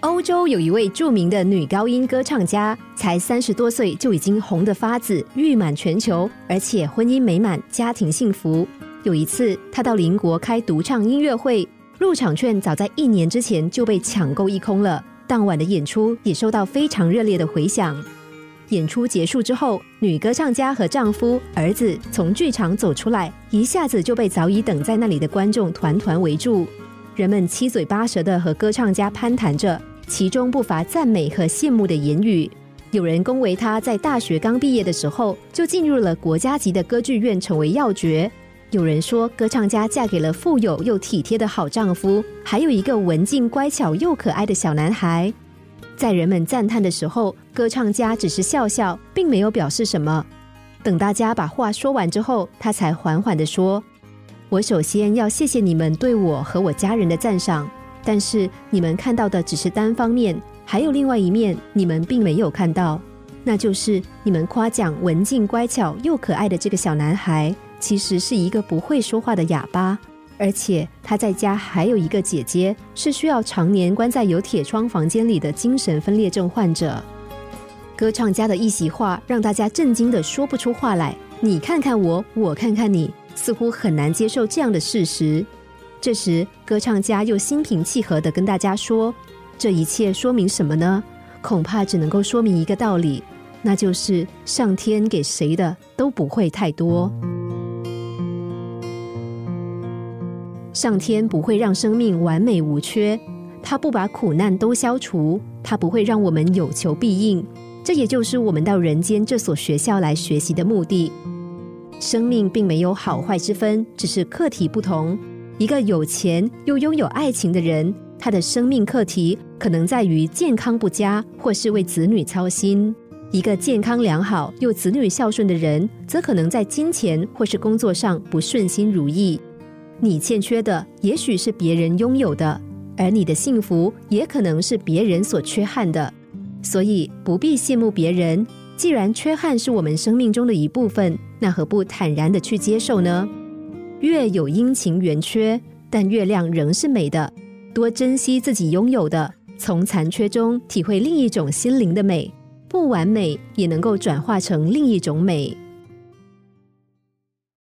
欧洲有一位著名的女高音歌唱家，才三十多岁就已经红得发紫，誉满全球，而且婚姻美满，家庭幸福。有一次，她到邻国开独唱音乐会，入场券早在一年之前就被抢购一空了。当晚的演出也受到非常热烈的回响。演出结束之后，女歌唱家和丈夫、儿子从剧场走出来，一下子就被早已等在那里的观众团团围住。人们七嘴八舌的和歌唱家攀谈着。其中不乏赞美和羡慕的言语，有人恭维他在大学刚毕业的时候就进入了国家级的歌剧院，成为要角；有人说歌唱家嫁给了富有又体贴的好丈夫，还有一个文静乖巧又可爱的小男孩。在人们赞叹的时候，歌唱家只是笑笑，并没有表示什么。等大家把话说完之后，他才缓缓的说：“我首先要谢谢你们对我和我家人的赞赏。”但是你们看到的只是单方面，还有另外一面你们并没有看到，那就是你们夸奖文静乖巧又可爱的这个小男孩，其实是一个不会说话的哑巴，而且他在家还有一个姐姐，是需要常年关在有铁窗房间里的精神分裂症患者。歌唱家的一席话让大家震惊的说不出话来，你看看我，我看看你，似乎很难接受这样的事实。这时，歌唱家又心平气和的跟大家说：“这一切说明什么呢？恐怕只能够说明一个道理，那就是上天给谁的都不会太多。上天不会让生命完美无缺，他不把苦难都消除，他不会让我们有求必应。这也就是我们到人间这所学校来学习的目的。生命并没有好坏之分，只是课题不同。”一个有钱又拥有爱情的人，他的生命课题可能在于健康不佳，或是为子女操心；一个健康良好又子女孝顺的人，则可能在金钱或是工作上不顺心如意。你欠缺的，也许是别人拥有的，而你的幸福也可能是别人所缺憾的。所以不必羡慕别人。既然缺憾是我们生命中的一部分，那何不坦然的去接受呢？月有阴晴圆缺，但月亮仍是美的。多珍惜自己拥有的，从残缺中体会另一种心灵的美。不完美也能够转化成另一种美。